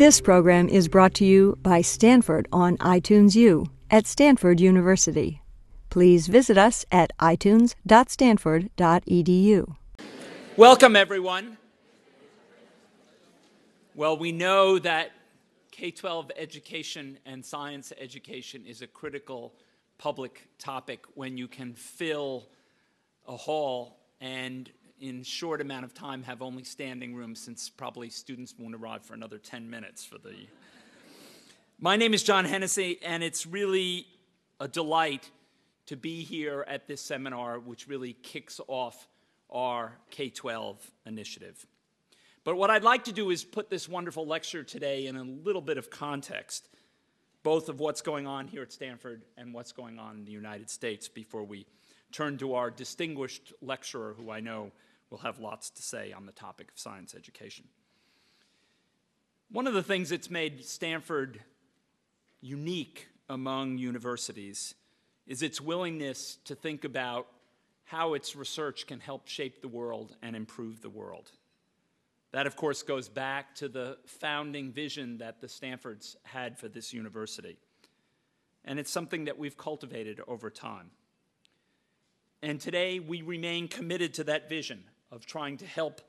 This program is brought to you by Stanford on iTunes U at Stanford University. Please visit us at itunes.stanford.edu. Welcome, everyone. Well, we know that K 12 education and science education is a critical public topic when you can fill a hall and in short amount of time have only standing room since probably students won't arrive for another 10 minutes for the my name is john hennessy and it's really a delight to be here at this seminar which really kicks off our k-12 initiative. But what i'd like to do is put this wonderful lecture today in a little bit of context both of what's going on here at stanford and what's going on in the united states before we turn to our distinguished lecturer who i know will have lots to say on the topic of science education. One of the things that's made Stanford unique among universities is its willingness to think about how its research can help shape the world and improve the world. That, of course, goes back to the founding vision that the Stanfords had for this university. And it's something that we've cultivated over time. And today, we remain committed to that vision of trying to help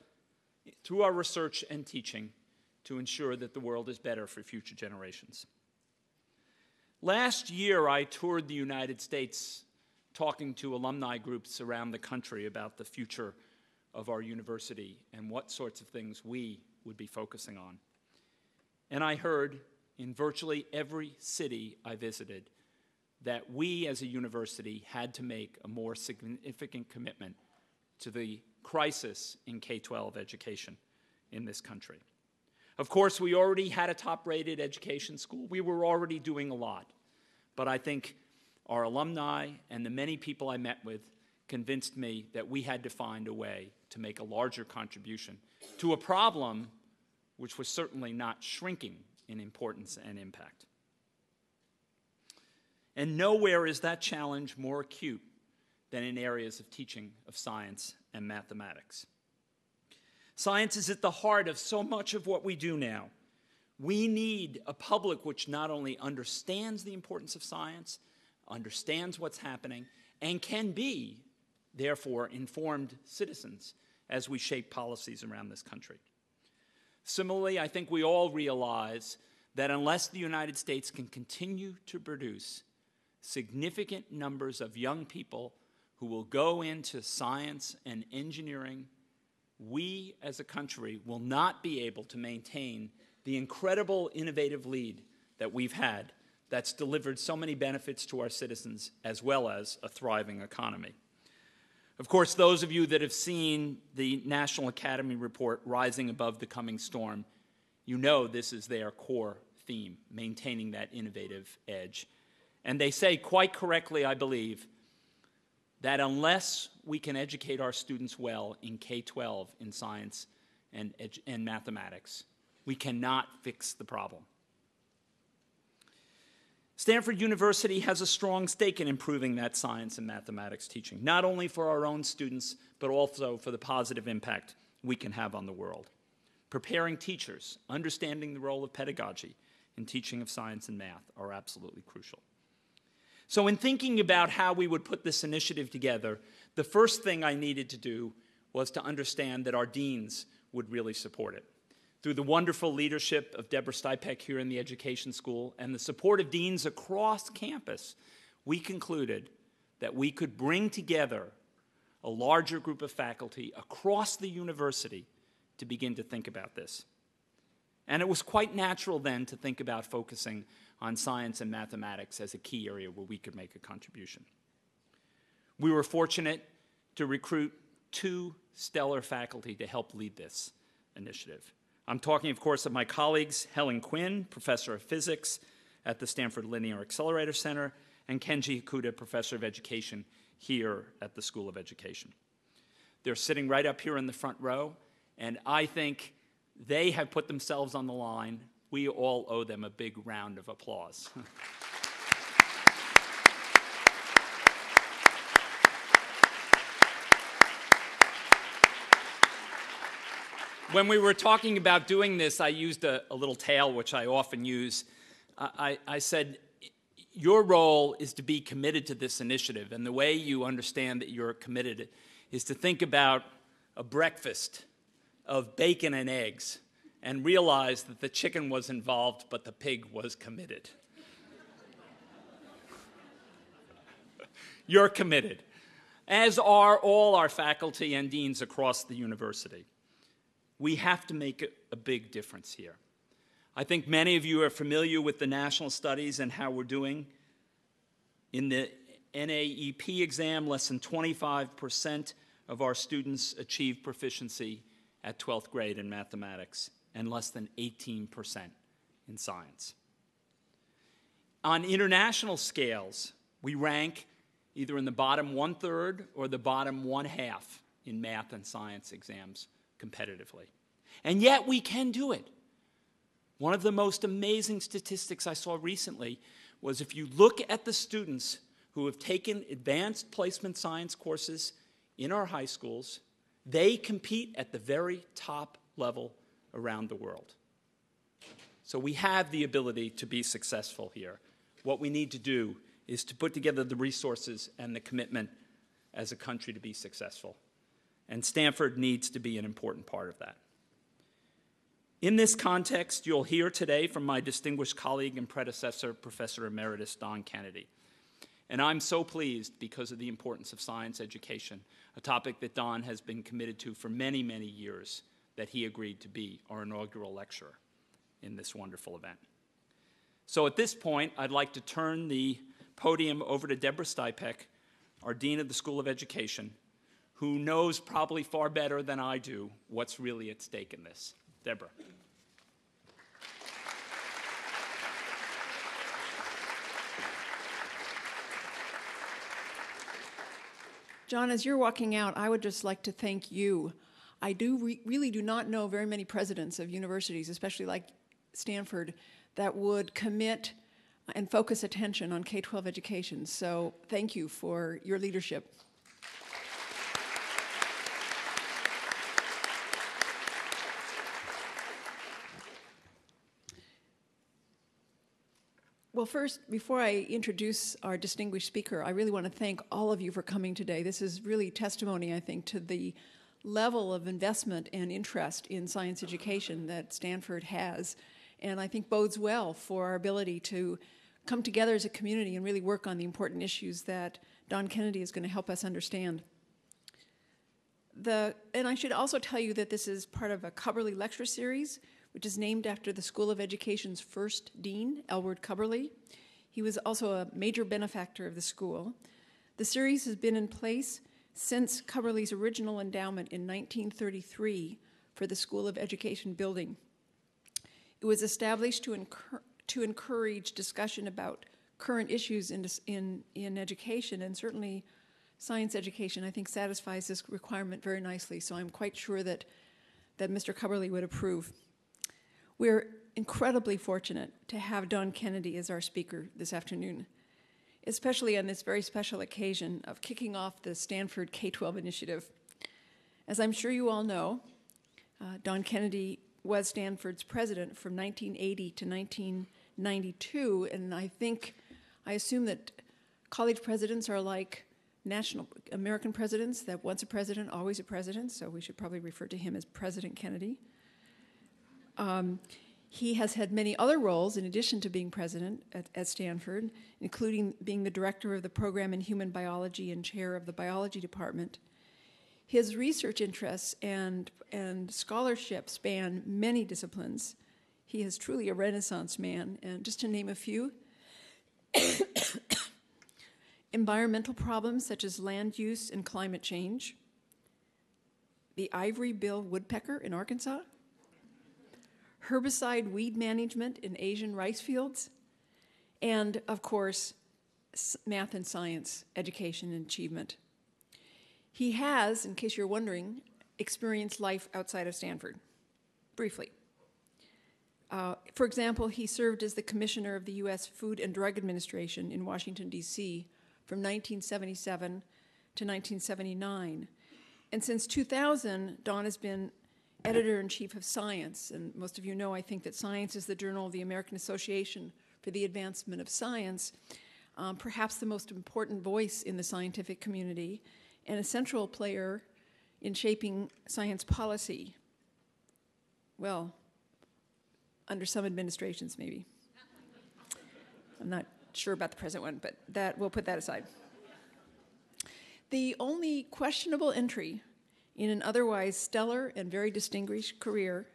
through our research and teaching to ensure that the world is better for future generations. Last year, I toured the United States talking to alumni groups around the country about the future of our university and what sorts of things we would be focusing on. And I heard in virtually every city I visited that we as a university had to make a more significant commitment to the crisis in K 12 education in this country. Of course, we already had a top rated education school. We were already doing a lot. But I think our alumni and the many people I met with convinced me that we had to find a way to make a larger contribution to a problem which was certainly not shrinking in importance and impact. And nowhere is that challenge more acute than in areas of teaching of science and mathematics. Science is at the heart of so much of what we do now. We need a public which not only understands the importance of science, understands what's happening, and can be, therefore, informed citizens as we shape policies around this country. Similarly, I think we all realize that unless the United States can continue to produce significant numbers of young people who will go into science and engineering, we as a country will not be able to maintain the incredible innovative lead that we've had that's delivered so many benefits to our citizens as well as a thriving economy. Of course, those of you that have seen the National Academy report, Rising Above the Coming Storm, you know this is their core theme, maintaining that innovative edge. And they say, quite correctly, I believe, that unless we can educate our students well in K 12 in science and, and mathematics, we cannot fix the problem. Stanford University has a strong stake in improving that science and mathematics teaching, not only for our own students, but also for the positive impact we can have on the world. Preparing teachers, understanding the role of pedagogy in teaching of science and math are absolutely crucial. So, in thinking about how we would put this initiative together, the first thing I needed to do was to understand that our deans would really support it. Through the wonderful leadership of Deborah Stipek here in the Education School and the support of deans across campus, we concluded that we could bring together a larger group of faculty across the university to begin to think about this. And it was quite natural then to think about focusing on science and mathematics as a key area where we could make a contribution. We were fortunate to recruit two stellar faculty to help lead this initiative. I'm talking, of course, of my colleagues Helen Quinn, professor of physics at the Stanford Linear Accelerator Center, and Kenji Hakuta, professor of education here at the School of Education. They're sitting right up here in the front row, and I think they have put themselves on the line we all owe them a big round of applause. when we were talking about doing this, I used a, a little tale, which I often use. I, I said, Your role is to be committed to this initiative. And the way you understand that you're committed is to think about a breakfast of bacon and eggs and realize that the chicken was involved, but the pig was committed. You're committed, as are all our faculty and deans across the university. We have to make a big difference here. I think many of you are familiar with the national studies and how we're doing. In the NAEP exam, less than 25% of our students achieve proficiency at 12th grade in mathematics and less than 18% in science. On international scales, we rank either in the bottom one third or the bottom one half in math and science exams competitively. And yet we can do it. One of the most amazing statistics I saw recently was if you look at the students who have taken advanced placement science courses in our high schools, they compete at the very top level around the world. So we have the ability to be successful here. What we need to do is to put together the resources and the commitment as a country to be successful. And Stanford needs to be an important part of that. In this context, you'll hear today from my distinguished colleague and predecessor, Professor Emeritus Don Kennedy. And I'm so pleased because of the importance of science education, a topic that Don has been committed to for many, many years that he agreed to be our inaugural lecturer in this wonderful event. So at this point, I'd like to turn the podium over to Deborah Stipek, our Dean of the School of Education, who knows probably far better than I do what's really at stake in this. Deborah. John, as you're walking out, I would just like to thank you I do re- really do not know very many presidents of universities, especially like Stanford, that would commit and focus attention on K 12 education. So thank you for your leadership. Well, first, before I introduce our distinguished speaker, I really want to thank all of you for coming today. This is really testimony, I think, to the level of investment and interest in science education that Stanford has, and I think bodes well for our ability to come together as a community and really work on the important issues that Don Kennedy is going to help us understand. The, and I should also tell you that this is part of a Cubberley Lecture Series, which is named after the School of Education's first dean, Ellwood Cubberley. He was also a major benefactor of the school. The series has been in place since Cubberley's original endowment in 1933 for the School of Education building. It was established to, to encourage discussion about current issues in, in, in education, and certainly science education, I think, satisfies this requirement very nicely. So I'm quite sure that, that Mr. Cubberley would approve. We're incredibly fortunate to have Don Kennedy as our speaker this afternoon especially on this very special occasion of kicking off the Stanford K 12 initiative. As I'm sure you all know, uh, Don Kennedy was Stanford's president from 1980 to 1992, and I think, I assume that college presidents are like national American presidents, that once a president, always a president, so we should probably refer to him as President Kennedy. Um, he has had many other roles in addition to being president at, at, Stanford, including being the director of the program in human biology and chair of the biology department. His research interests and, and scholarship span many disciplines. He is truly a Renaissance man, and just to name a few environmental problems such as land use and climate change, the ivory bill woodpecker in Arkansas herbicide weed management in Asian rice fields, and of course, math and science education and achievement. He has, in case you're wondering, experienced life outside of Stanford, briefly. Uh, for example, he served as the commissioner of the U.S. Food and Drug Administration in Washington, D.C. from 1977 to 1979. And since 2000, Don has been editor in chief of Science. And most of you know, I think, that Science is the journal of the American Association for the Advancement of Science, um, perhaps the most important voice in the scientific community and a central player in shaping science policy. Well, under some administrations, maybe. I'm not sure about the present one, but that we'll put that aside. The only questionable entry in an otherwise stellar and very distinguished career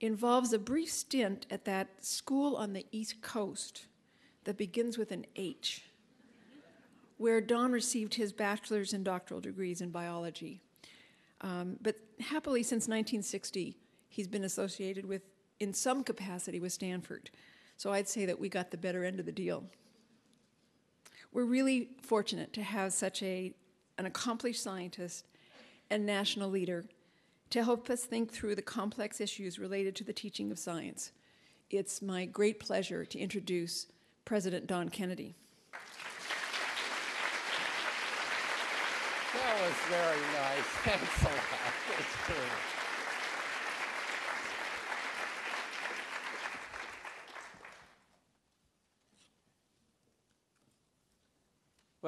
involves a brief stint at that school on the East Coast that begins with an H, where Don received his bachelor's and doctoral degrees in biology. Um, but happily, since 1960, he's been associated with, in some capacity, with Stanford. So I'd say that we got the better end of the deal. We're really fortunate to have such a, an accomplished scientist and national leader to help us think through the complex issues related to the teaching of science. It's my great pleasure to introduce President Don Kennedy. That was very nice. Thanks a lot.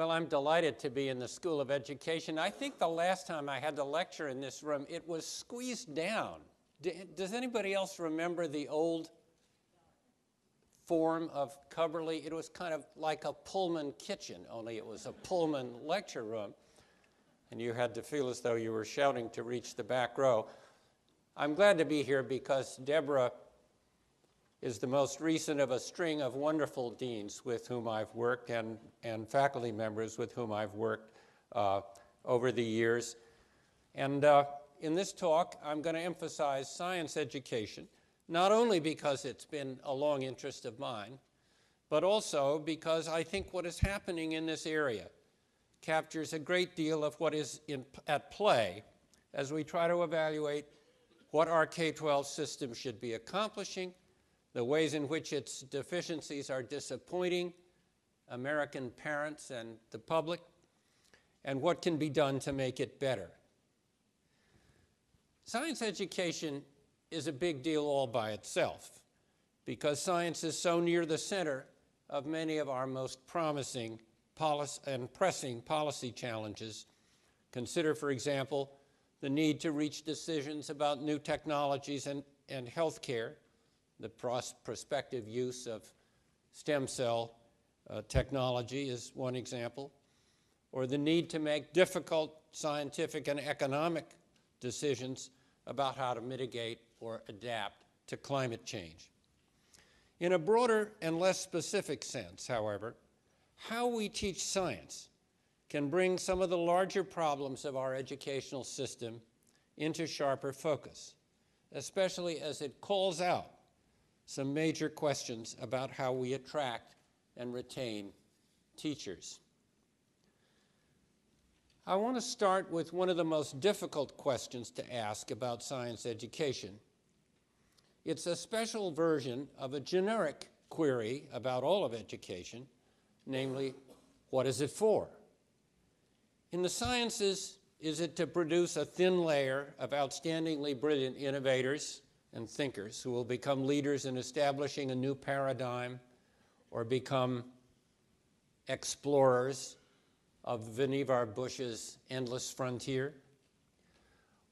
Well, I'm delighted to be in the School of Education. I think the last time I had to lecture in this room, it was squeezed down. Does anybody else remember the old form of Cubberley? It was kind of like a Pullman kitchen, only it was a Pullman lecture room. And you had to feel as though you were shouting to reach the back row. I'm glad to be here because Deborah is the most recent of a string of wonderful deans with whom I've worked and, and faculty members with whom I've worked uh, over the years. And uh, in this talk, I'm going to emphasize science education, not only because it's been a long interest of mine, but also because I think what is happening in this area captures a great deal of what is in, at play as we try to evaluate what our K 12 system should be accomplishing the ways in which its deficiencies are disappointing American parents and the public, and what can be done to make it better. Science education is a big deal all by itself because science is so near the center of many of our most promising and pressing policy challenges. Consider, for example, the need to reach decisions about new technologies and, and health care the pros- prospective use of stem cell uh, technology is one example, or the need to make difficult scientific and economic decisions about how to mitigate or adapt to climate change. In a broader and less specific sense, however, how we teach science can bring some of the larger problems of our educational system into sharper focus, especially as it calls out some major questions about how we attract and retain teachers. I want to start with one of the most difficult questions to ask about science education. It's a special version of a generic query about all of education, namely, what is it for? In the sciences, is it to produce a thin layer of outstandingly brilliant innovators and thinkers who will become leaders in establishing a new paradigm or become explorers of Vannevar Bush's endless frontier?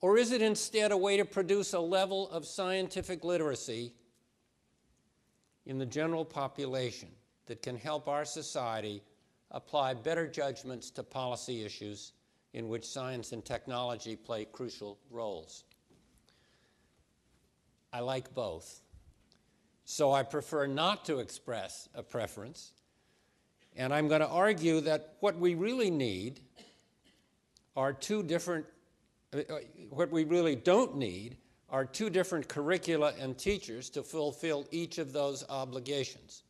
Or is it instead a way to produce a level of scientific literacy in the general population that can help our society apply better judgments to policy issues in which science and technology play crucial roles? I like both. So I prefer not to express a preference. And I'm going to argue that what we really need are two different, uh, uh, what we really don't need are two different curricula and teachers to fulfill each of those obligations.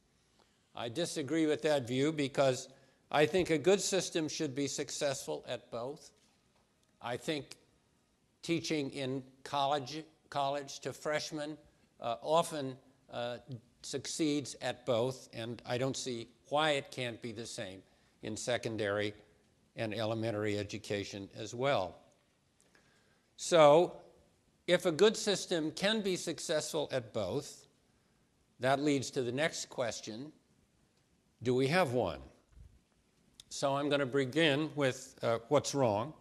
I disagree with that view because I think a good system should be successful at both. I think teaching in college college to freshmen uh, often uh, succeeds at both, and I don't see why it can't be the same in secondary and elementary education as well. So, if a good system can be successful at both, that leads to the next question do we have one? So I'm going to begin with uh, what's wrong.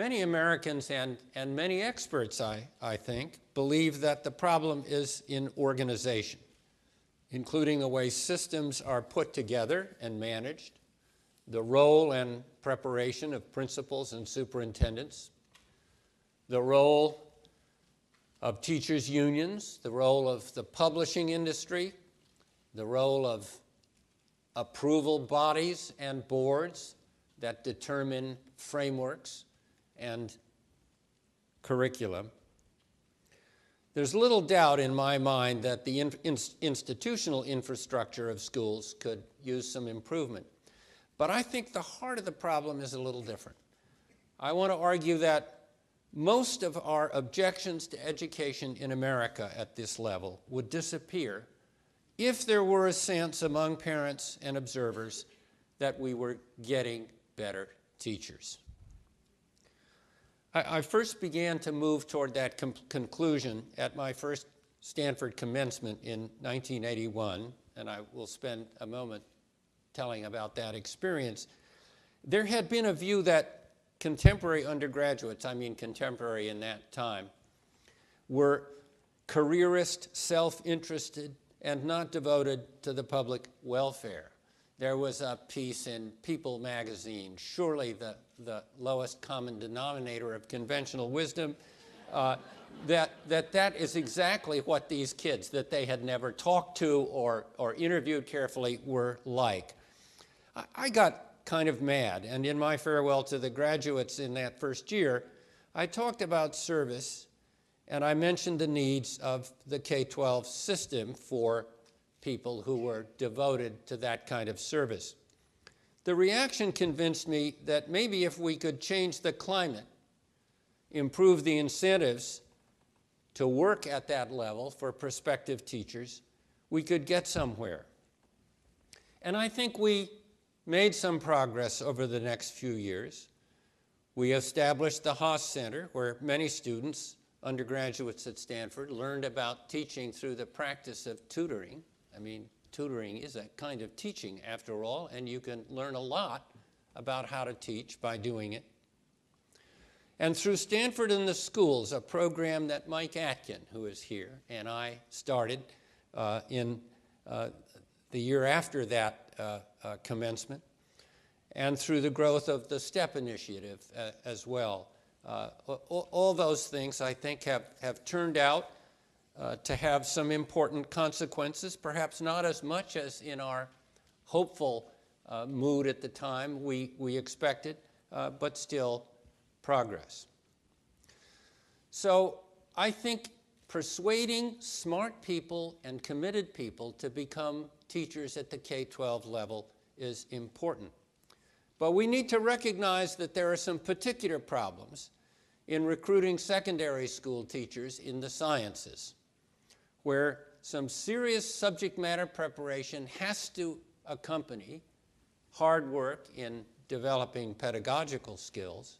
Many Americans and, and many experts, I, I think, believe that the problem is in organization, including the way systems are put together and managed, the role and preparation of principals and superintendents, the role of teachers' unions, the role of the publishing industry, the role of approval bodies and boards that determine frameworks and curriculum. There's little doubt in my mind that the in, in, institutional infrastructure of schools could use some improvement. But I think the heart of the problem is a little different. I want to argue that most of our objections to education in America at this level would disappear if there were a sense among parents and observers that we were getting better teachers. I, I first began to move toward that conclusion at my first Stanford commencement in 1981, and I will spend a moment telling about that experience. There had been a view that contemporary undergraduates, I mean contemporary in that time, were careerist, self interested, and not devoted to the public welfare. There was a piece in People magazine, surely the, the lowest common denominator of conventional wisdom, uh, that, that that is exactly what these kids that they had never talked to or, or interviewed carefully were like. I, I got kind of mad, and in my farewell to the graduates in that first year, I talked about service and I mentioned the needs of the K 12 system for people who were devoted to that kind of service. The reaction convinced me that maybe if we could change the climate, improve the incentives to work at that level for prospective teachers, we could get somewhere. And I think we made some progress over the next few years. We established the Haas Center, where many students, undergraduates at Stanford, learned about teaching through the practice of tutoring. I mean, tutoring is a kind of teaching after all, and you can learn a lot about how to teach by doing it. And through Stanford in the Schools, a program that Mike Atkin, who is here, and I started uh, in uh, the year after that uh, uh commencement, and through the growth of the STEP initiative uh, as well. Uh, all, all, those things, I think, have, have turned out uh, to have some important consequences, perhaps not as much as in our hopeful uh, mood at the time we, we expected, uh, but still progress. So I think persuading smart people and committed people to become teachers at the K 12 level is important. But we need to recognize that there are some particular problems in recruiting secondary school teachers in the sciences where some serious subject matter preparation has to accompany hard work in developing pedagogical skills.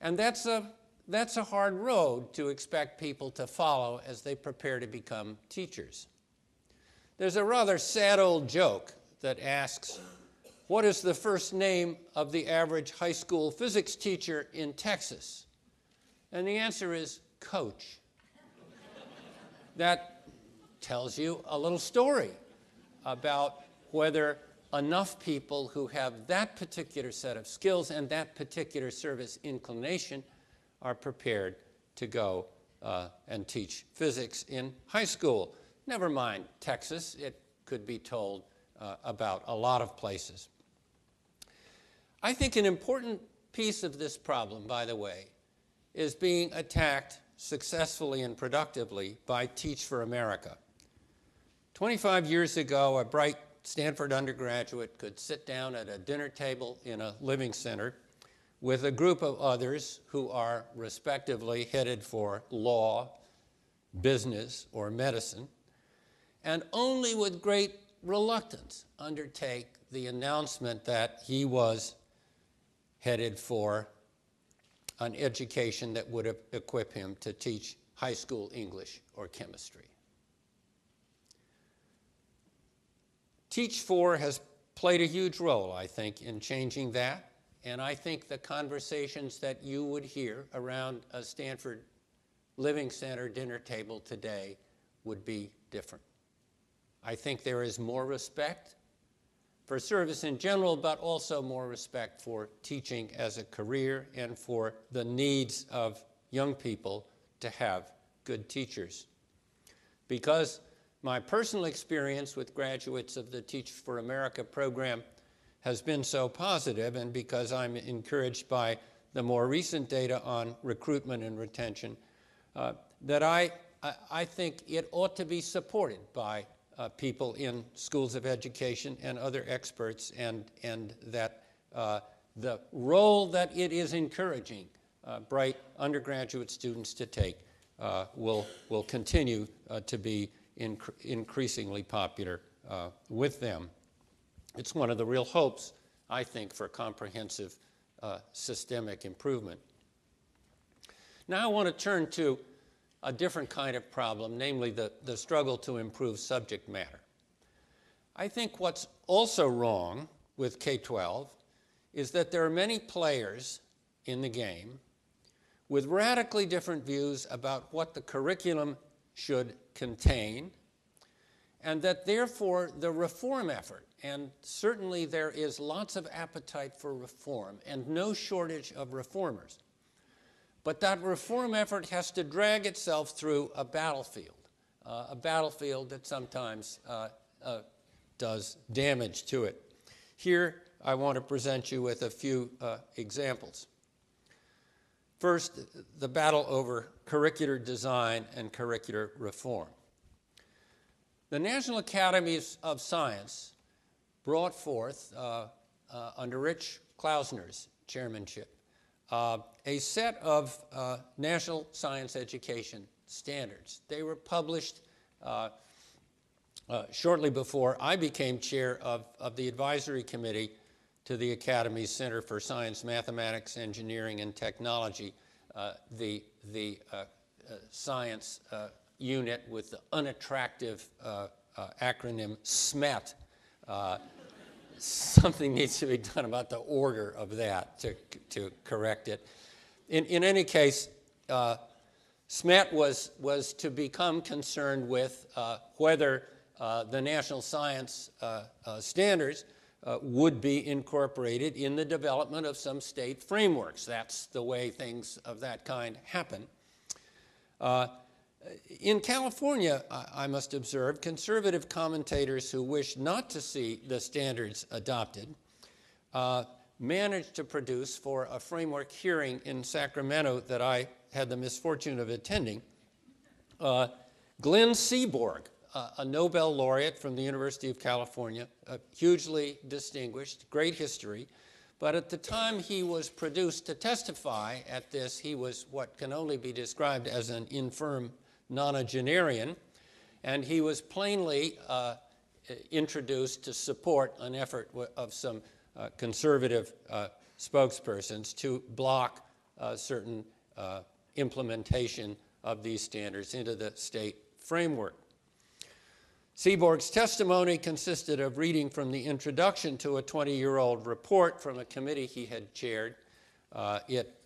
And that's a, that's a hard road to expect people to follow as they prepare to become teachers. There's a rather sad old joke that asks, What is the first name of the average high school physics teacher in Texas? And the answer is Coach that tells you a little story about whether enough people who have that particular set of skills and that particular service inclination are prepared to go uh, and teach physics in high school. Never mind Texas, it could be told uh, about a lot of places. I think an important piece of this problem, by the way, is being attacked successfully and productively by Teach for America. 25 years ago, a bright Stanford undergraduate could sit down at a dinner table in a living center with a group of others who are respectively headed for law, business, or medicine, and only with great reluctance undertake the announcement that he was headed for an education that would equip him to teach high school English or chemistry. Teach for has played a huge role, I think, in changing that. And I think the conversations that you would hear around a Stanford Living Center dinner table today would be different. I think there is more respect for service in general, but also more respect for teaching as a career and for the needs of young people to have good teachers. Because my personal experience with graduates of the Teach for America program has been so positive, and because I'm encouraged by the more recent data on recruitment and retention, uh, that I, I think it ought to be supported by uh, people in schools of education and other experts, and, and that uh, the role that it is encouraging uh, bright undergraduate students to take uh, will, will continue uh, to be inc- increasingly popular uh, with them. It's one of the real hopes, I think, for comprehensive systemic improvement. Now I want to turn to a different kind of problem, namely the, the struggle to improve subject matter. I think what's also wrong with K 12 is that there are many players in the game with radically different views about what the curriculum should contain, and that therefore the reform effort, and certainly there is lots of appetite for reform and no shortage of reformers, but that reform effort has to drag itself through a battlefield, uh, a battlefield that sometimes uh, uh, does damage to it. Here, I want to present you with a few uh, examples. First, the battle over curricular design and curricular reform. The National Academies of Science brought forth, uh, uh, under Rich Klausner's chairmanship, uh, a set of uh, national science education standards. They were published uh, uh, shortly before I became chair of, of the advisory committee to the Academy's Center for Science, Mathematics, Engineering, and Technology, uh, the, the science unit with the unattractive acronym SMET something needs to be done about the order of that to, to correct it. In, in any case, uh, SMET was, was to become concerned with uh, whether uh, the national science uh, uh, standards uh, would be incorporated in the development of some state frameworks. That's the way things of that kind happen. In California, I must observe, conservative commentators who wish not to see the standards adopted uh, managed to produce for a framework hearing in Sacramento that I had the misfortune of attending. Uh, Glenn Seaborg, uh, a Nobel laureate from the University of California, hugely distinguished, great history. But at the time he was produced to testify at this, he was what can only be described as an infirm nonagenarian, and he was plainly uh, introduced to support an effort of some uh, conservative uh, spokespersons to block uh, certain uh, implementation of these standards into the state framework. Seaborg's testimony consisted of reading from the introduction to a 20 year old report from a committee he had chaired. Uh, it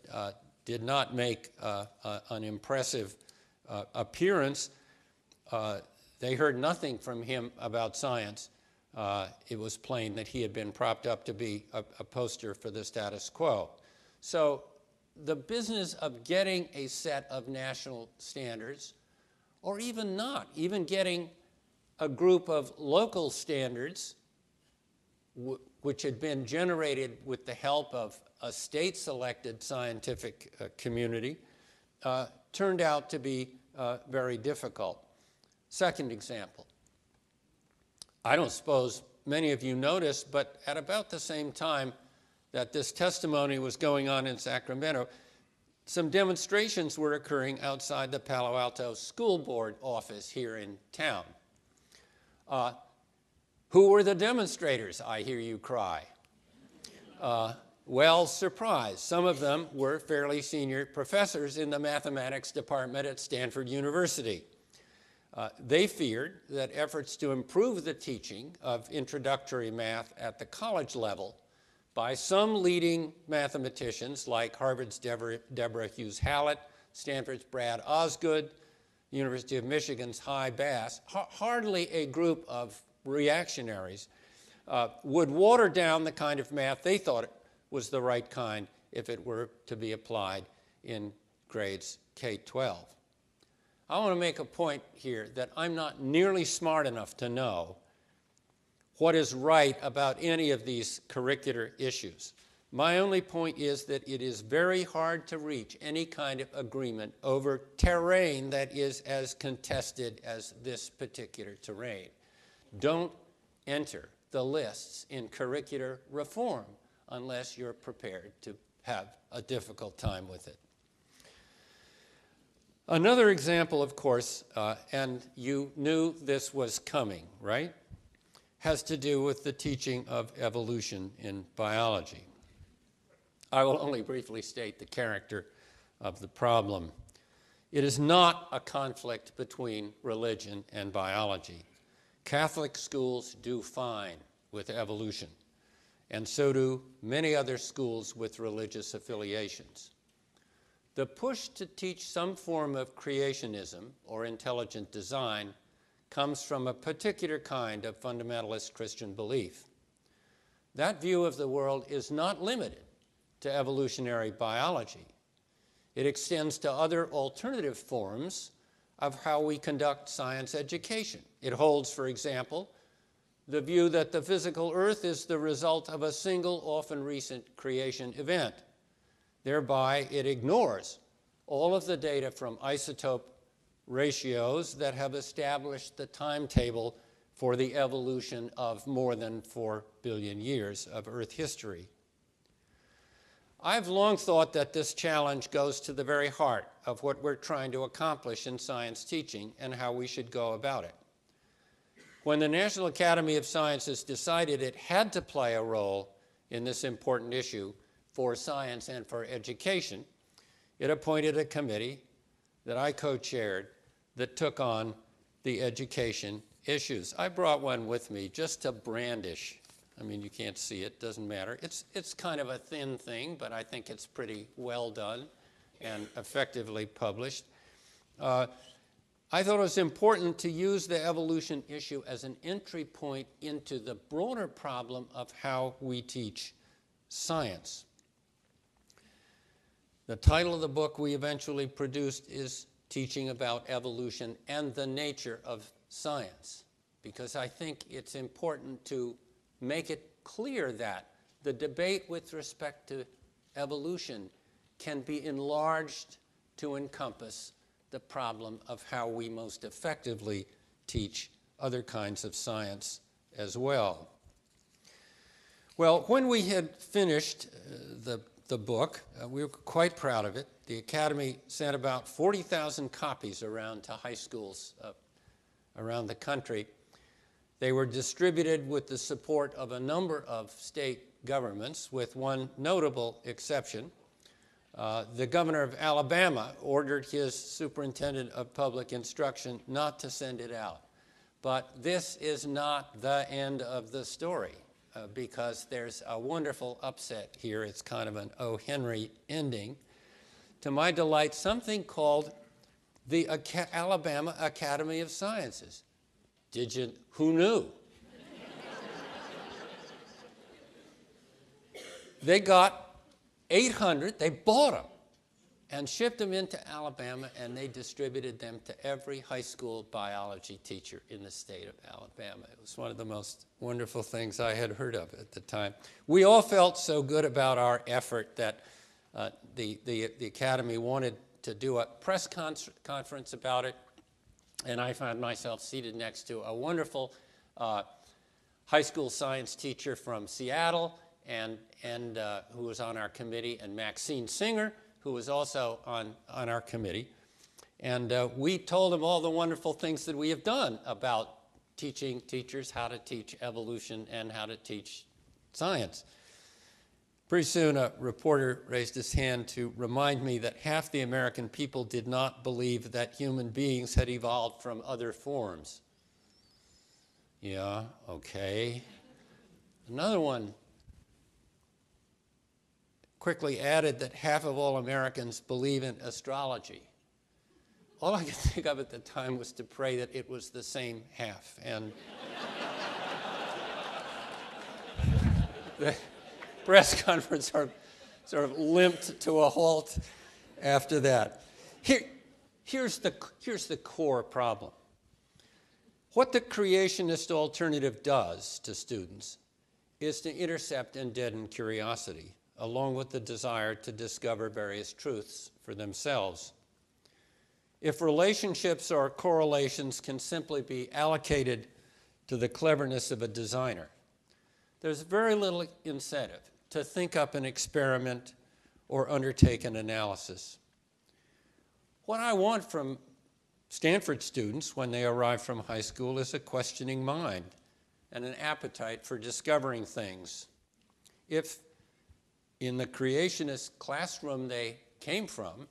did not make an impressive uh, appearance, uh, they heard nothing from him about science. Uh, it was plain that he had been propped up to be a, a poster for the status quo. So the business of getting a set of national standards, or even not, even getting a group of local standards, which had been generated with the help of a state selected scientific uh, community, uh, turned out to be uh, very difficult. Second example. I don't suppose many of you noticed, but at about the same time that this testimony was going on in Sacramento, some demonstrations were occurring outside the Palo Alto School Board office here in town. Uh, who were the demonstrators? I hear you cry. Uh, well surprised. Some of them were fairly senior professors in the mathematics department at Stanford University. Uh, they feared that efforts to improve the teaching of introductory math at the college level by some leading mathematicians like Harvard's Deborah, Deborah Hughes Hallett, Stanford's Brad Osgood, University of Michigan's Hy Bass, ha- hardly a group of reactionaries, uh, would water down the kind of math they thought was the right kind if it were to be applied in grades K 12. I want to make a point here that I'm not nearly smart enough to know what is right about any of these curricular issues. My only point is that it is very hard to reach any kind of agreement over terrain that is as contested as this particular terrain. Don't enter the lists in curricular reform unless you're prepared to have a difficult time with it. Another example, of course, uh, and you knew this was coming, right? Has to do with the teaching of evolution in biology. I will only briefly state the character of the problem. It is not a conflict between religion and biology. Catholic schools do fine with evolution, and so do many other schools with religious affiliations. The push to teach some form of creationism or intelligent design comes from a particular kind of fundamentalist Christian belief. That view of the world is not limited to evolutionary biology. It extends to other alternative forms of how we conduct science education. It holds, for example, the view that the physical Earth is the result of a single, often recent creation event. Thereby, it ignores all of the data from isotope ratios that have established the timetable for the evolution of more than 4 billion years of Earth history. I've long thought that this challenge goes to the very heart of what we're trying to accomplish in science teaching and how we should go about it. When the National Academy of Sciences decided it had to play a role in this important issue for science and for education, it appointed a committee that I co chaired that took on the education issues. I brought one with me just to brandish I mean, you can't see it, doesn't matter. It's, it's kind of a thin thing, but I think it's pretty well done and effectively published. Uh, I thought it was important to use the evolution issue as an entry point into the broader problem of how we teach science. The title of the book we eventually produced is Teaching About Evolution and the Nature of Science, because I think it's important to make it clear that the debate with respect to evolution can be enlarged to encompass the problem of how we most effectively teach other kinds of science as well. Well, when we had finished uh, the, the book, uh, we were quite proud of it. The Academy sent about 40,000 copies around to high schools uh, around the country. They were distributed with the support of a number of state governments, with one notable exception. Uh, the governor of Alabama ordered his superintendent of public instruction not to send it out. But this is not the end of the story uh, because there's a wonderful upset here. It's kind of an O. Henry ending. To my delight, something called the Alabama Academy of Sciences did you? Who knew? they got 800, they bought them and shipped them into Alabama, and they distributed them to every high school biology teacher in the state of Alabama. It was one of the most wonderful things I had heard of at the time. We all felt so good about our effort that uh, the, the, the Academy wanted to do a press con- conference about it and I found myself seated next to a wonderful uh, high school science teacher from Seattle, and, and uh, who was on our committee, and Maxine Singer, who was also on, on our committee. And uh, we told him all the wonderful things that we have done about teaching teachers how to teach evolution and how to teach science. Pretty soon, a reporter raised his hand to remind me that half the American people did not believe that human beings had evolved from other forms. Yeah, okay. Another one quickly added that half of all Americans believe in astrology. All I could think of at the time was to pray that it was the same half. And the press conference sort of, sort of limped to a halt after that. Here, here's, the, here's the core problem. What the creationist alternative does to students is to intercept and deaden curiosity, along with the desire to discover various truths for themselves. If relationships or correlations can simply be allocated to the cleverness of a designer, there's very little incentive to think up an experiment or undertake an analysis. What I want from Stanford students when they arrive from high school is a questioning mind and an appetite for discovering things. If in the creationist classroom they came from,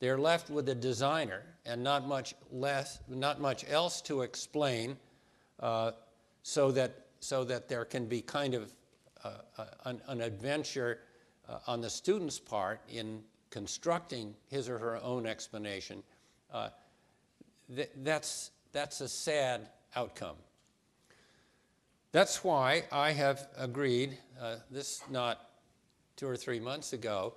they're left with a designer and not much less, not much else to explain, uh, so that so that there can be kind of uh, uh an, an, adventure uh, on the student's part in constructing his or her own explanation. Uh, th- that's that's a sad outcome. That's why I have agreed. Uh, this not two or three months ago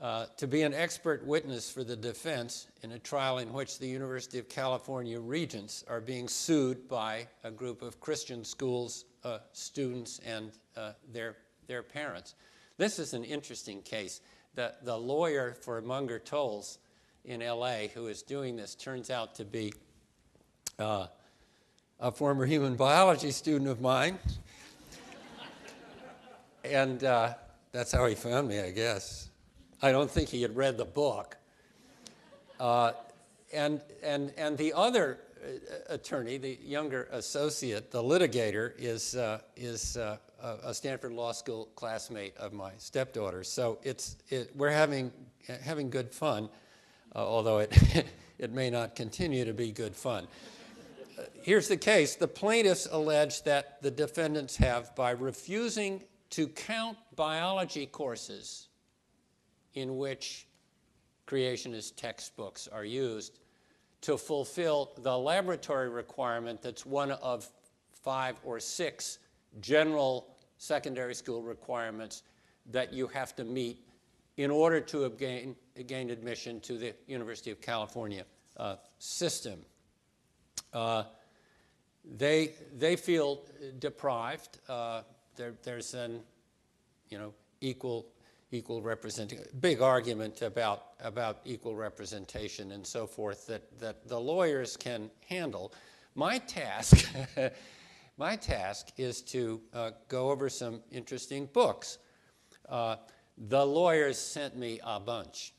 uh, to be an expert witness for the defense in a trial in which the University of California regents are being sued by a group of Christian schools uh, students and uh, their, their parents. This is an interesting case. The, the lawyer for Munger Tolles in LA who is doing this turns out to be uh, a former human biology student of mine. and uh, that's how he found me, I guess. I don't think he had read the book. Uh, and, and, and the other uh, attorney, the younger associate, the litigator, is, uh, is uh, a Stanford Law School classmate of my stepdaughter. So it's, it, we're having, having good fun, uh, although it, it may not continue to be good fun. Uh, here's the case the plaintiffs allege that the defendants have, by refusing to count biology courses in which creationist textbooks are used to fulfill the laboratory requirement that's one of five or six general secondary school requirements that you have to meet in order to gain, gain admission to the University of California uh, system. Uh, they, they feel deprived. Uh, there, there's an you know, equal equal representation, big argument about, about equal representation and so forth that, that the lawyers can handle. My task, my task is to uh, go over some interesting books. Uh, the lawyers sent me a bunch.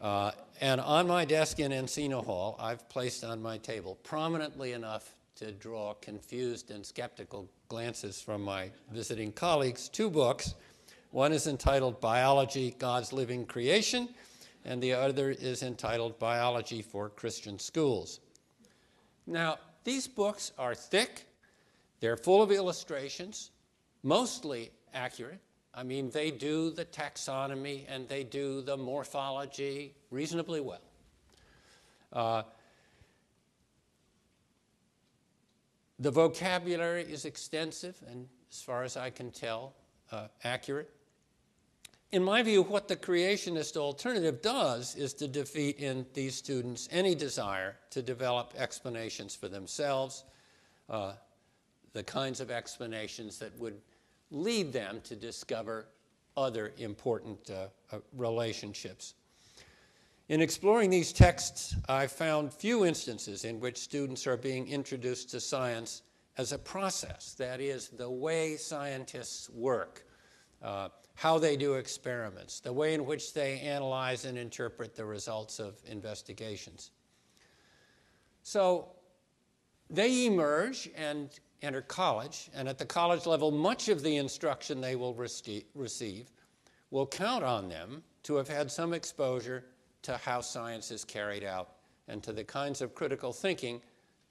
Uh, and on my desk in Encina Hall, I've placed on my table, prominently enough to draw confused and skeptical glances from my visiting colleagues, two books one is entitled Biology, God's Living Creation, and the other is entitled Biology for Christian Schools. Now, these books are thick, they're full of illustrations, mostly accurate. I mean, they do the taxonomy and they do the morphology reasonably well. Uh, the vocabulary is extensive and, as far as I can tell, uh, accurate in my view, what the creationist alternative does is to defeat in these students any desire to develop explanations for themselves, uh, the kinds of explanations that would lead them to discover other important uh, uh, relationships. In exploring these texts, I found few instances in which students are being introduced to science as a process, that is, the way scientists work. Uh, how they do experiments, the way in which they analyze and interpret the results of investigations. So they emerge and enter college, and at the college level, much of the instruction they will receive will count on them to have had some exposure to how science is carried out and to the kinds of critical thinking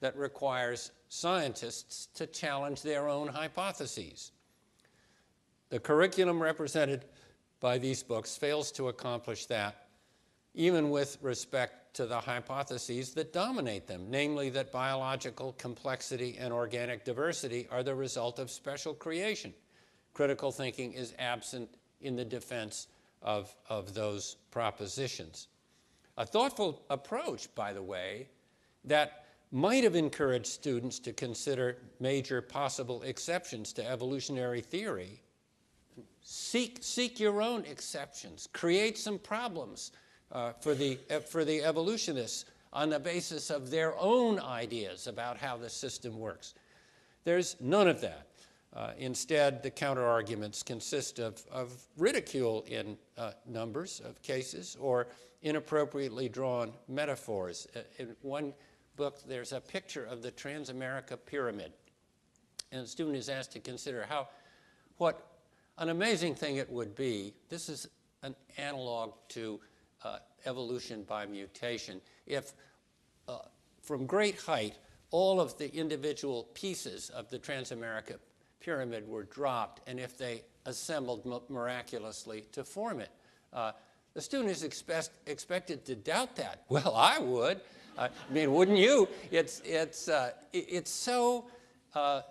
that requires scientists to challenge their own hypotheses. The curriculum represented by these books fails to accomplish that, even with respect to the hypotheses that dominate them, namely that biological complexity and organic diversity are the result of special creation. Critical thinking is absent in the defense of, of those propositions. A thoughtful approach, by the way, that might have encouraged students to consider major possible exceptions to evolutionary theory. Seek, seek your own exceptions, create some problems uh, for, the, uh, for the evolutionists on the basis of their own ideas about how the system works. There's none of that. Uh, instead, the counterarguments consist of, of ridicule in uh, numbers of cases or inappropriately drawn metaphors. Uh, in one book, there's a picture of the Transamerica Pyramid, and the student is asked to consider how, what an amazing thing it would be. This is an analog to uh, evolution by mutation. If uh, from great height, all of the individual pieces of the Transamerica pyramid were dropped and if they assembled miraculously to form it. Uh, the student is expect, expected to doubt that. Well, I would. I mean, wouldn't you? It's, it's, uh, it's so uh,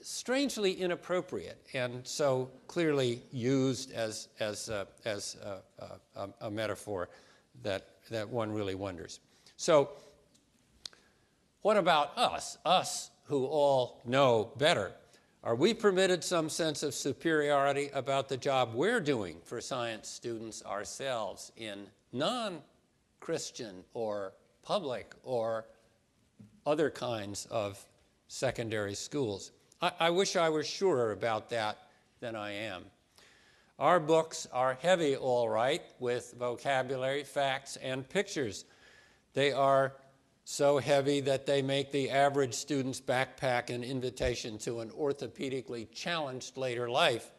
strangely inappropriate and so clearly used as, as, uh, as a, a metaphor that, that one really wonders. So, what about us? Us who all know better. Are we permitted some sense of superiority about the job we're doing for science students ourselves in non Christian or public or other kinds of secondary schools? I, I, wish I were surer about that than I am. Our books are heavy, all right, with vocabulary, facts, and pictures. They are so heavy that they make the average student's backpack an invitation to an orthopedically challenged later life.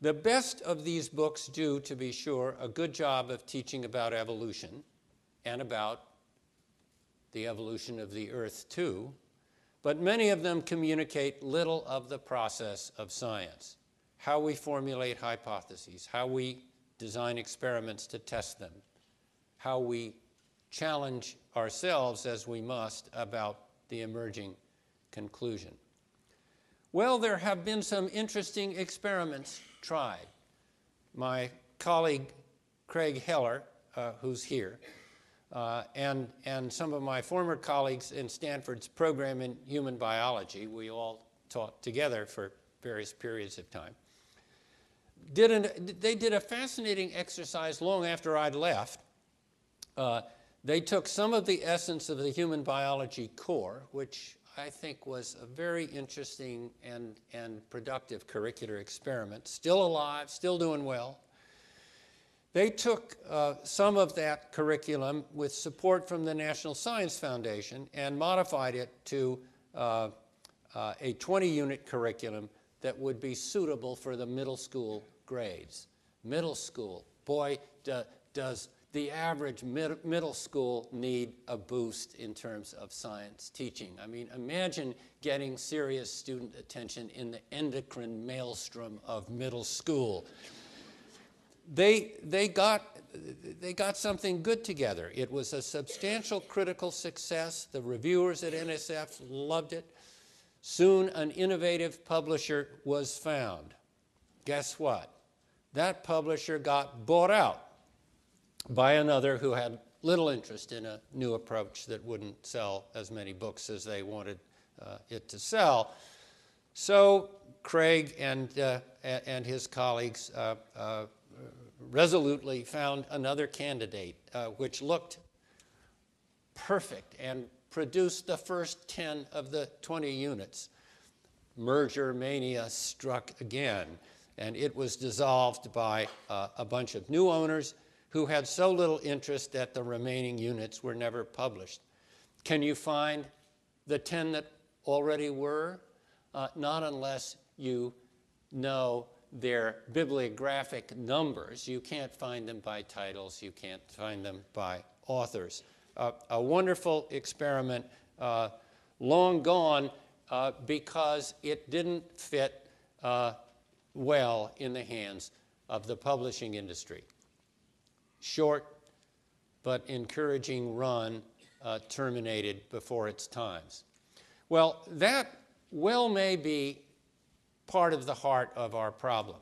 The best of these books do, to be sure, a good job of teaching about evolution and about the evolution of the earth, too, but many of them communicate little of the process of science how we formulate hypotheses, how we design experiments to test them, how we challenge ourselves as we must about the emerging conclusion. Well, there have been some interesting experiments tried. My colleague Craig Heller, uh, who's here, uh, and, and some of my former colleagues in Stanford's program in human biology, we all taught together for various periods of time, did an, they did a fascinating exercise long after I'd left. Uh, they took some of the essence of the human biology core, which I think was a very interesting and, and productive curricular experiment, still alive, still doing well. They took uh, some of that curriculum with support from the National Science Foundation and modified it to uh, uh, a 20 unit curriculum that would be suitable for the middle school grades. Middle school, boy, do, does the average mid middle school need a boost in terms of science teaching. I mean, imagine getting serious student attention in the endocrine maelstrom of middle school. They, they, got, they got something good together. It was a substantial critical success. The reviewers at NSF loved it. Soon, an innovative publisher was found. Guess what? That publisher got bought out by another who had little interest in a new approach that wouldn't sell as many books as they wanted uh, it to sell. So Craig and, uh, and his colleagues uh, uh resolutely found another candidate uh, which looked perfect and produced the first 10 of the 20 units. Merger mania struck again, and it was dissolved by uh, a bunch of new owners who had so little interest that the remaining units were never published. Can you find the 10 that already were? Uh, not unless you know their bibliographic numbers. You can't find them by titles, you can't find them by authors. Uh, a wonderful experiment, uh, long gone uh, because it didn't fit uh, well in the hands of the publishing industry. Short but encouraging run uh, terminated before its times. Well, that well may be part of the heart of our problem.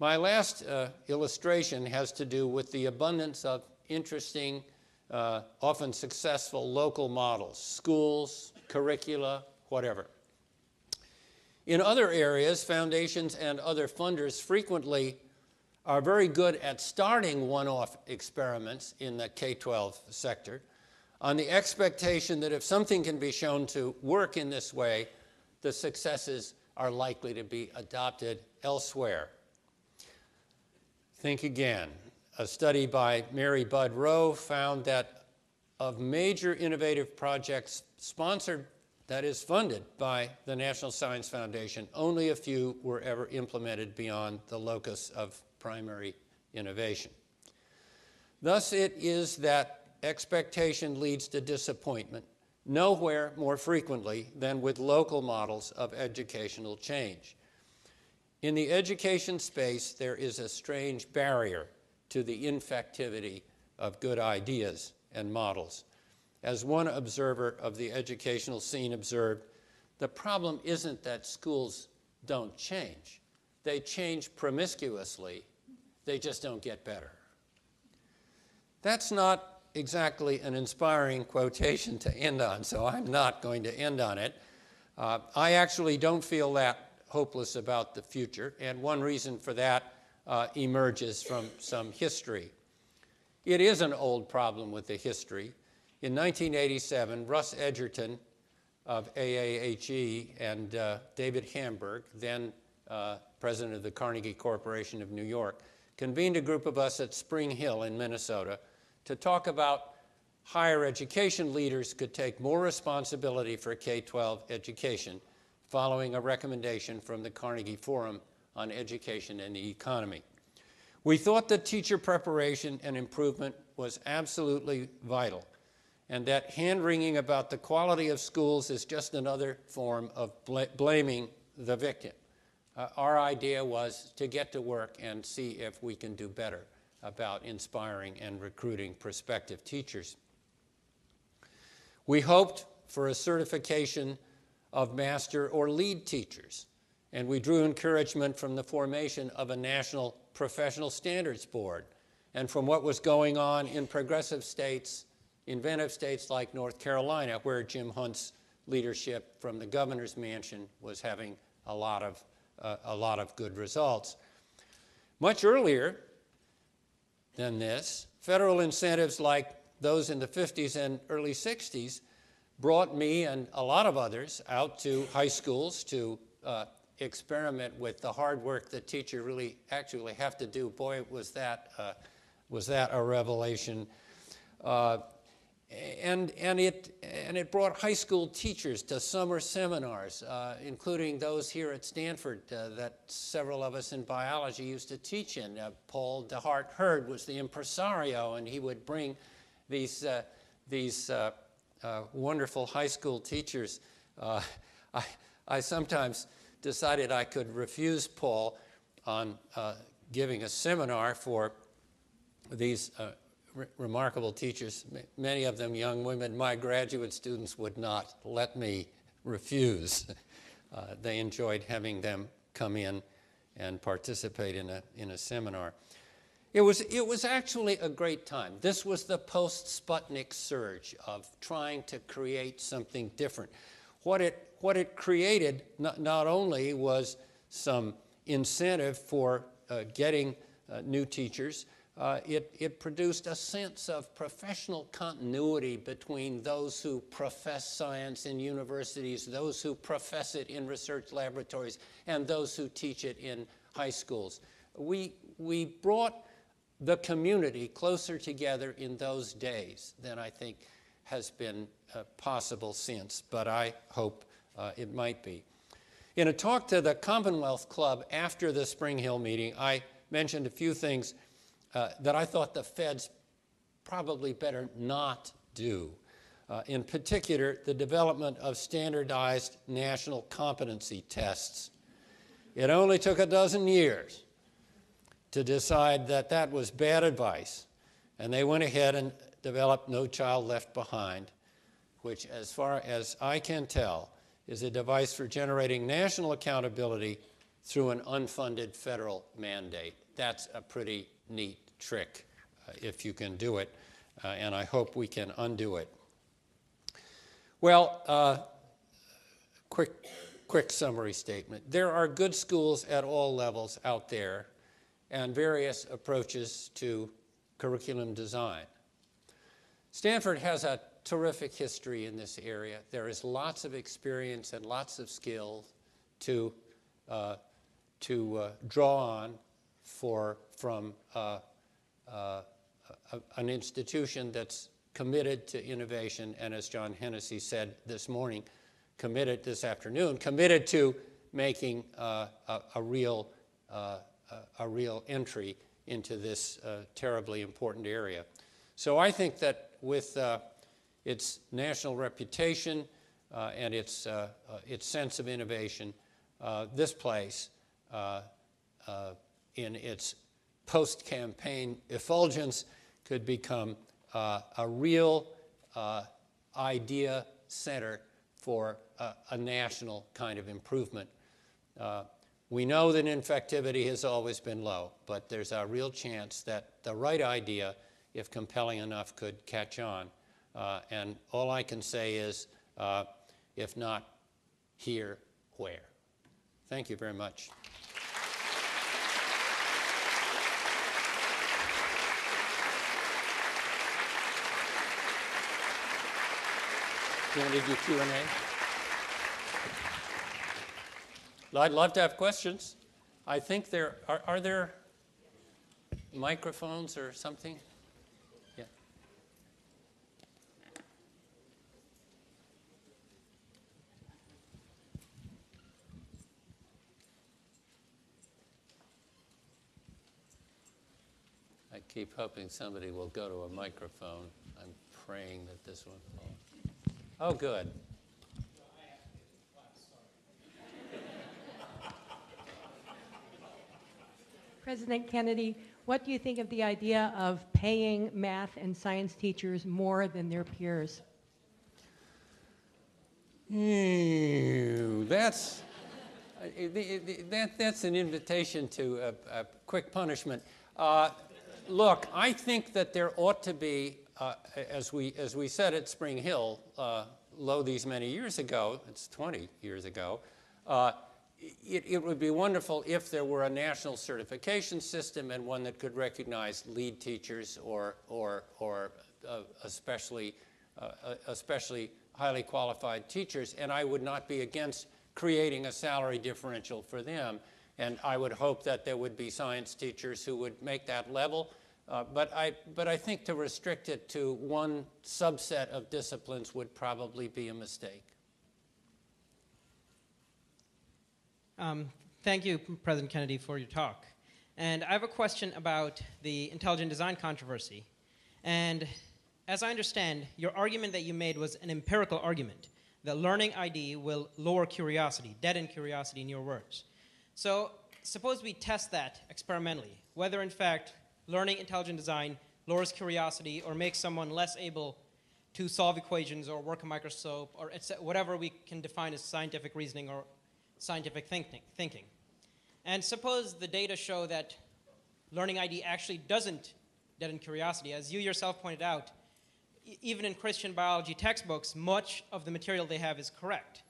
My last uh, illustration has to do with the abundance of interesting, uh, often successful local models, schools, curricula, whatever. In other areas, foundations and other funders frequently are very good at starting one off experiments in the K 12 sector on the expectation that if something can be shown to work in this way, the successes are likely to be adopted elsewhere. Think again. A study by Mary Budd Rowe found that of major innovative projects sponsored, that is, funded by the National Science Foundation, only a few were ever implemented beyond the locus of primary innovation. Thus, it is that expectation leads to disappointment, nowhere more frequently than with local models of educational change. In the education space, there is a strange barrier to the infectivity of good ideas and models. As one observer of the educational scene observed, the problem isn't that schools don't change. They change promiscuously, they just don't get better. That's not exactly an inspiring quotation to end on, so I'm not going to end on it. Uh, I actually don't feel that hopeless about the future, and one reason for that uh, emerges from some history. It is an old problem with the history. In 1987, Russ Edgerton of AAHE and uh, David Hamburg, then uh, president of the Carnegie Corporation of New York, convened a group of us at Spring Hill in Minnesota to talk about higher education leaders could take more responsibility for K 12 education following a recommendation from the Carnegie Forum on Education and the Economy. We thought that teacher preparation and improvement was absolutely vital, and that hand wringing about the quality of schools is just another form of bl blaming the victim. Uh, our idea was to get to work and see if we can do better about inspiring and recruiting prospective teachers. We hoped for a certification of master or lead teachers, and we drew encouragement from the formation of a national professional standards board and from what was going on in progressive states, inventive states like North Carolina, where Jim Hunt's leadership from the governor's mansion was having a lot of, a lot of good results. Much earlier, than this. Federal incentives like those in the 50s and early 60s brought me and a lot of others out to high schools to uh, experiment with the hard work that teachers really actually have to do. Boy, was that, uh, was that a revelation. Uh, and, and, it, and it brought high school teachers to summer seminars, uh, including those here at Stanford uh, that several of us in biology used to teach in. Uh, Paul DeHart Hurd was the impresario, and he would bring these, uh, these uh, uh, wonderful high school teachers. I, I sometimes decided I could refuse Paul on giving a seminar for these re remarkable teachers, many of them young women. My graduate students would not let me refuse. Uh, they enjoyed having them come in and participate in a, in a seminar. It was, it was actually a great time. This was the post Sputnik surge of trying to create something different. What it, what it created not, not only was some incentive for uh, getting uh, new teachers, uh, it, it produced a sense of professional continuity between those who profess science in universities, those who profess it in research laboratories, and those who teach it in high schools. We, we brought the community closer together in those days than I think has been uh, possible since, but I hope uh, it might be. In a talk to the Commonwealth Club after the Spring Hill meeting, I mentioned a few things uh, that I thought the feds probably better not do. Uh, in particular, the development of standardized national competency tests. It only took a dozen years to decide that that was bad advice, and they went ahead and developed No Child Left Behind, which, as far as I can tell, is a device for generating national accountability through an unfunded federal mandate. That's a pretty neat trick uh, if you can do it, uh, and I hope we can undo it. Well, uh, quick, quick summary statement. There are good schools at all levels out there and various approaches to curriculum design. Stanford has a terrific history in this area. There is lots of experience and lots of skill to, uh, to uh, draw on for, from uh, uh an institution that's committed to innovation, and as John Hennessy said this morning, committed this afternoon, committed to making uh, a, a, real, uh, a, real entry into this terribly important area. So I think that with its national reputation uh, and its, uh, uh, its sense of innovation, uh, this place, uh, in its post campaign effulgence, could become a real idea center for a, a, national kind of improvement. we know that infectivity has always been low, but there's a real chance that the right idea, if compelling enough, could catch on. Uh, and all I can say is, uh, if not here, where? Thank you very much. You want to do Q&A? I'd love to have questions. I think there are, are there microphones or something? Yeah. I keep hoping somebody will go to a microphone. I'm praying that this one will. Oh, good. President Kennedy, what do you think of the idea of paying math and science teachers more than their peers? Mm, that's, uh, that, that's an invitation to a, a quick punishment. Uh, look, I think that there ought to be, uh, as, we, as we said at Spring Hill, uh, lo these many years ago, it's 20 years ago, uh, it, it, would be wonderful if there were a national certification system and one that could recognize lead teachers or, or, or uh, especially, uh, especially highly qualified teachers. And I would not be against creating a salary differential for them. And I would hope that there would be science teachers who would make that level uh, but, I, but I think to restrict it to one subset of disciplines would probably be a mistake. Um, thank you, President Kennedy, for your talk. And I have a question about the intelligent design controversy. And as I understand, your argument that you made was an empirical argument that learning ID will lower curiosity, deaden curiosity in your words. So suppose we test that experimentally, whether in fact learning intelligent design lowers curiosity or makes someone less able to solve equations or work a microscope or whatever we can define as scientific reasoning or scientific thinking. And suppose the data show that learning ID actually doesn't deaden curiosity. As you yourself pointed out, even in Christian biology textbooks, much of the material they have is correct.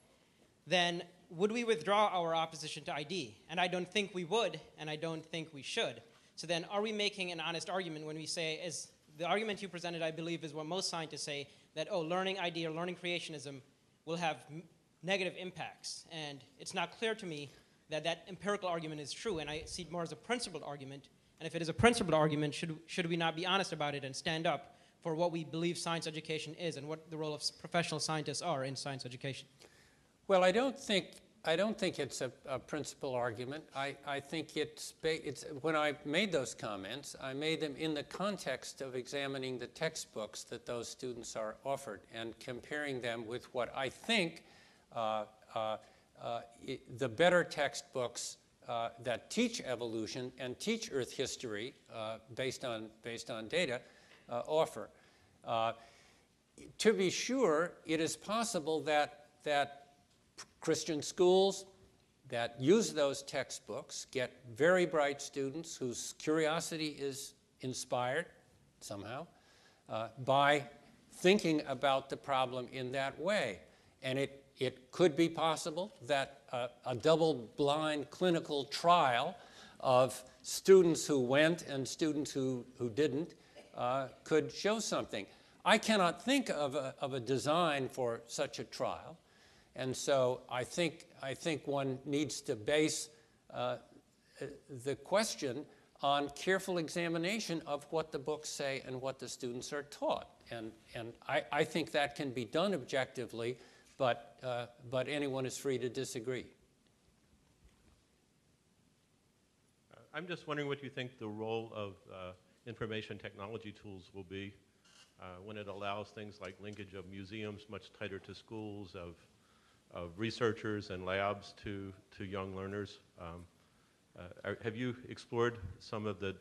Then would we withdraw our opposition to ID? And I don't think we would, and I don't think we should. So then, are we making an honest argument when we say, as the argument you presented, I believe, is what most scientists say, that, oh, learning ID or learning creationism will have negative impacts. And it's not clear to me that that empirical argument is true, and I see it more as a principled argument. And if it is a principled argument, should, should we not be honest about it and stand up for what we believe science education is and what the role of professional scientists are in science education? Well, I don't think I don't think it's a, a principal argument. I, I think it's, it's, when I made those comments, I made them in the context of examining the textbooks that those students are offered and comparing them with what I think uh, uh, uh, the better textbooks uh, that teach evolution and teach Earth history uh, based, on, based on data uh, offer. to be sure, it is possible that, that Christian schools that use those textbooks get very bright students whose curiosity is inspired somehow uh, by thinking about the problem in that way. And it, it could be possible that a, a double blind clinical trial of students who went and students who, who didn't uh, could show something. I cannot think of a, of a design for such a trial. And so I think, I think one needs to base uh, the question on careful examination of what the books say and what the students are taught. And, and I, I think that can be done objectively, but, uh, but anyone is free to disagree. Uh, I'm just wondering what you think the role of uh, information technology tools will be uh, when it allows things like linkage of museums much tighter to schools, of of researchers and labs to, to young learners. Um, uh, have you explored some of the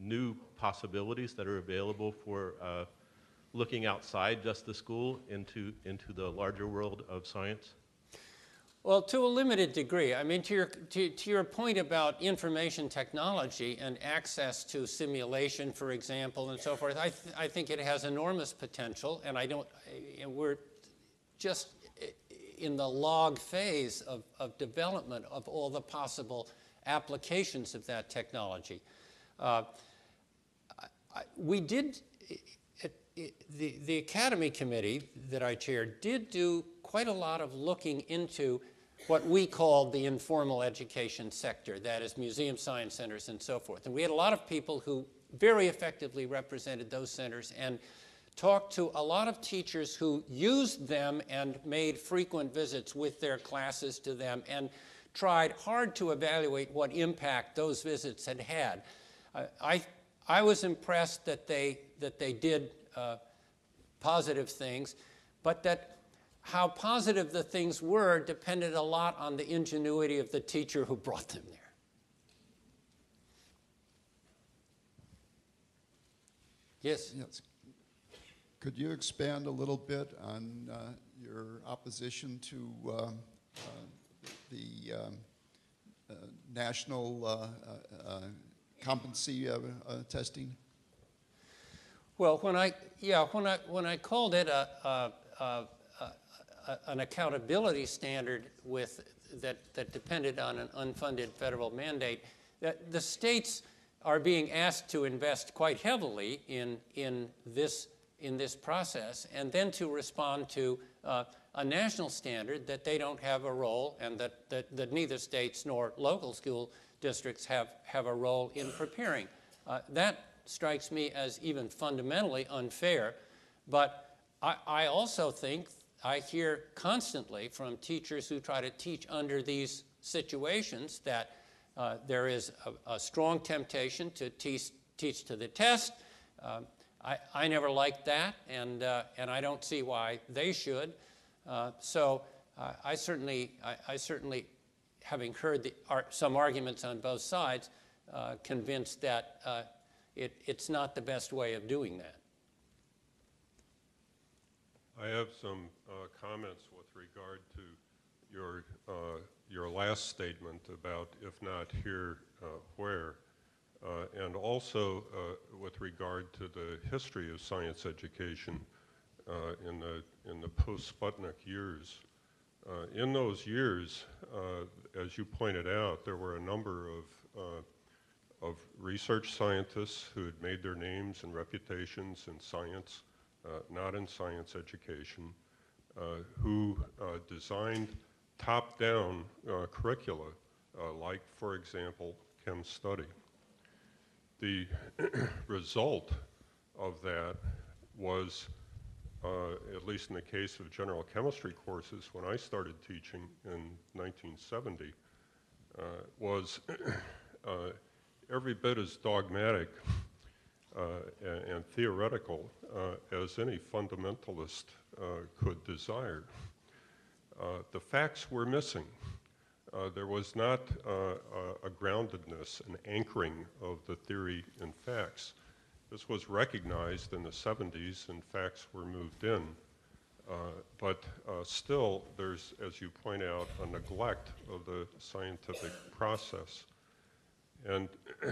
new possibilities that are available for uh, looking outside just the school into, into the larger world of science? Well, to a limited degree. I mean, to your, to, to your point about information technology and access to simulation, for example, and so forth, I, th I think it has enormous potential, and I don't, we're just in the log phase of, of development of all the possible applications of that technology. Uh, I, we did, it, it, the, the Academy Committee that I chaired did do quite a lot of looking into what we called the informal education sector, that is museum science centers and so forth. And we had a lot of people who very effectively represented those centers and talked to a lot of teachers who used them and made frequent visits with their classes to them and tried hard to evaluate what impact those visits had had. I, I was impressed that they, that they did uh, positive things, but that how positive the things were depended a lot on the ingenuity of the teacher who brought them there. Yes? Yes. Could you expand a little bit on uh, your opposition to uh, uh, the um, uh, national uh, competency testing? Well, when I yeah when I when I called it a, a, a, an accountability standard with that that depended on an unfunded federal mandate, that the states are being asked to invest quite heavily in in this in this process, and then to respond to uh, a national standard that they don't have a role and that, that, that, neither states nor local school districts have, have a role in preparing. Uh, that strikes me as even fundamentally unfair, but I, I also think I hear constantly from teachers who try to teach under these situations that uh, there is a, a, strong temptation to teach, teach to the test. Uh, I, I never liked that, and, uh, and I don't see why they should. Uh, so uh, I certainly, I, I, certainly, having heard the, some arguments on both sides, uh, convinced that uh, it, it's not the best way of doing that. I have some uh, comments with regard to your, your last statement about if not here, where. Uh, and also uh, with regard to the history of science education uh, in the, in the post-Sputnik years. Uh, in those years, uh, as you pointed out, there were a number of, uh, of research scientists who had made their names and reputations in science, not in science education, who designed top-down curricula, like, for example, chem study. The result of that was uh, at least in the case of general chemistry courses when I started teaching in 1970, uh, was uh, every bit as dogmatic uh, and, and, theoretical uh, as any fundamentalist could desire. the facts were missing. Uh, there was not uh, a groundedness, an anchoring of the theory in facts. This was recognized in the 70s and facts were moved in. Uh, but uh, still, there's, as you point out, a neglect of the scientific process. And,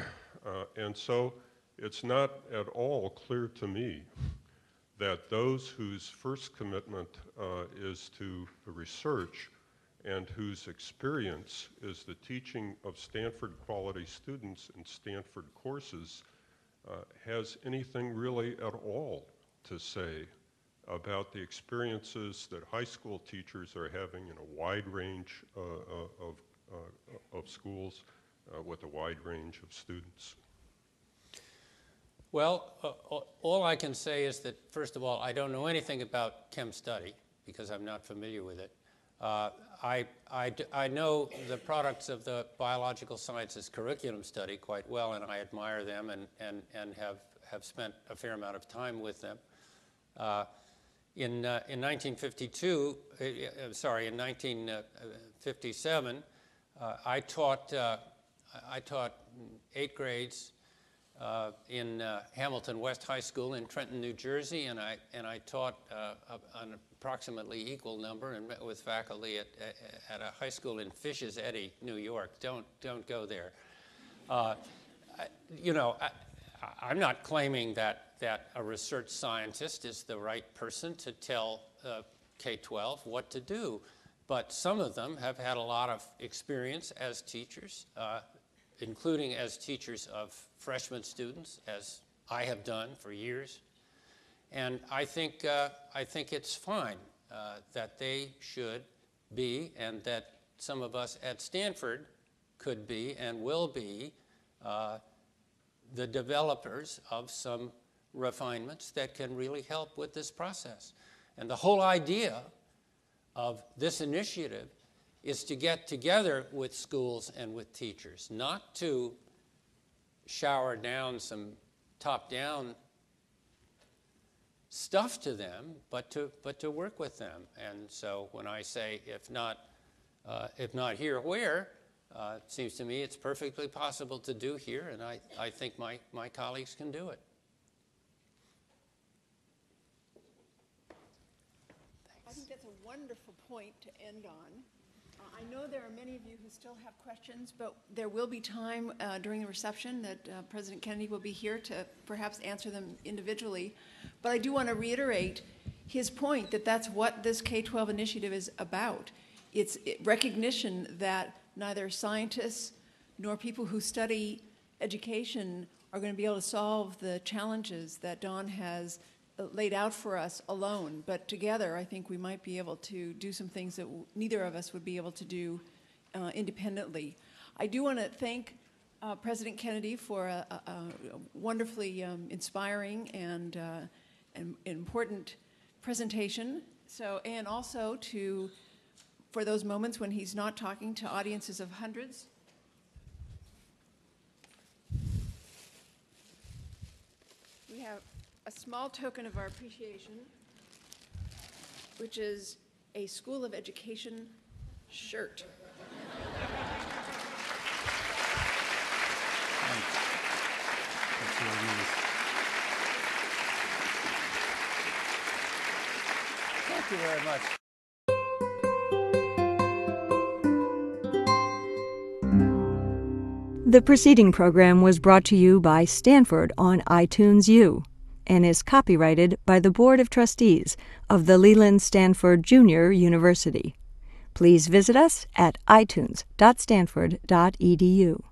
uh, and so it's not at all clear to me that those whose first commitment is to the research and whose experience is the teaching of Stanford quality students in Stanford courses uh, has anything really at all to say about the experiences that high school teachers are having in a wide range uh, uh of, uh, of schools uh, with a wide range of students. Well, uh, all I can say is that, first of all, I don't know anything about chem study because I'm not familiar with it. Uh, I, I, I, know the products of the biological sciences curriculum study quite well, and I admire them and, and, and have, have spent a fair amount of time with them. Uh, in, uh, in 1952, uh, uh, sorry, in 1957, uh, I taught, I taught eight grades uh, in uh, Hamilton West High School in Trenton, New Jersey, and I, and I taught uh, an approximately equal number and met with faculty at, at a high school in Fish's Eddy, New York. Don't, don't go there. Uh, you know, I, am not claiming that, that a research scientist is the right person to tell uh, K-12 what to do, but some of them have had a lot of experience as teachers, uh, including as teachers of freshman students, as I have done for years. And I think, uh, I think it's fine uh, that they should be, and that some of us at Stanford could be and will be, uh, the developers of some refinements that can really help with this process. And the whole idea of this initiative is to get together with schools and with teachers, not to shower down some top down stuff to them, but to, but to work with them. And so when I say, if not, uh, if not here, where, uh, it seems to me it's perfectly possible to do here, and I, I think my, my colleagues can do it. Thanks. I think that's a wonderful point to end on. I know there are many of you who still have questions, but there will be time uh, during the reception that uh, President Kennedy will be here to perhaps answer them individually. But I do want to reiterate his point that that's what this K-12 initiative is about. It's recognition that neither scientists nor people who study education are going to be able to solve the challenges that Don has laid out for us alone, but together I think we might be able to do some things that neither of us would be able to do uh, independently. I do want to thank uh, President Kennedy for a, a, a wonderfully um, inspiring and, uh, and important presentation. So, and also to, for those moments when he's not talking to audiences of hundreds. We have a small token of our appreciation, which is a School of Education shirt. Thank you very much. The preceding program was brought to you by Stanford on iTunes U and is copyrighted by the Board of Trustees of the Leland Stanford Junior University. Please visit us at itunes.stanford.edu.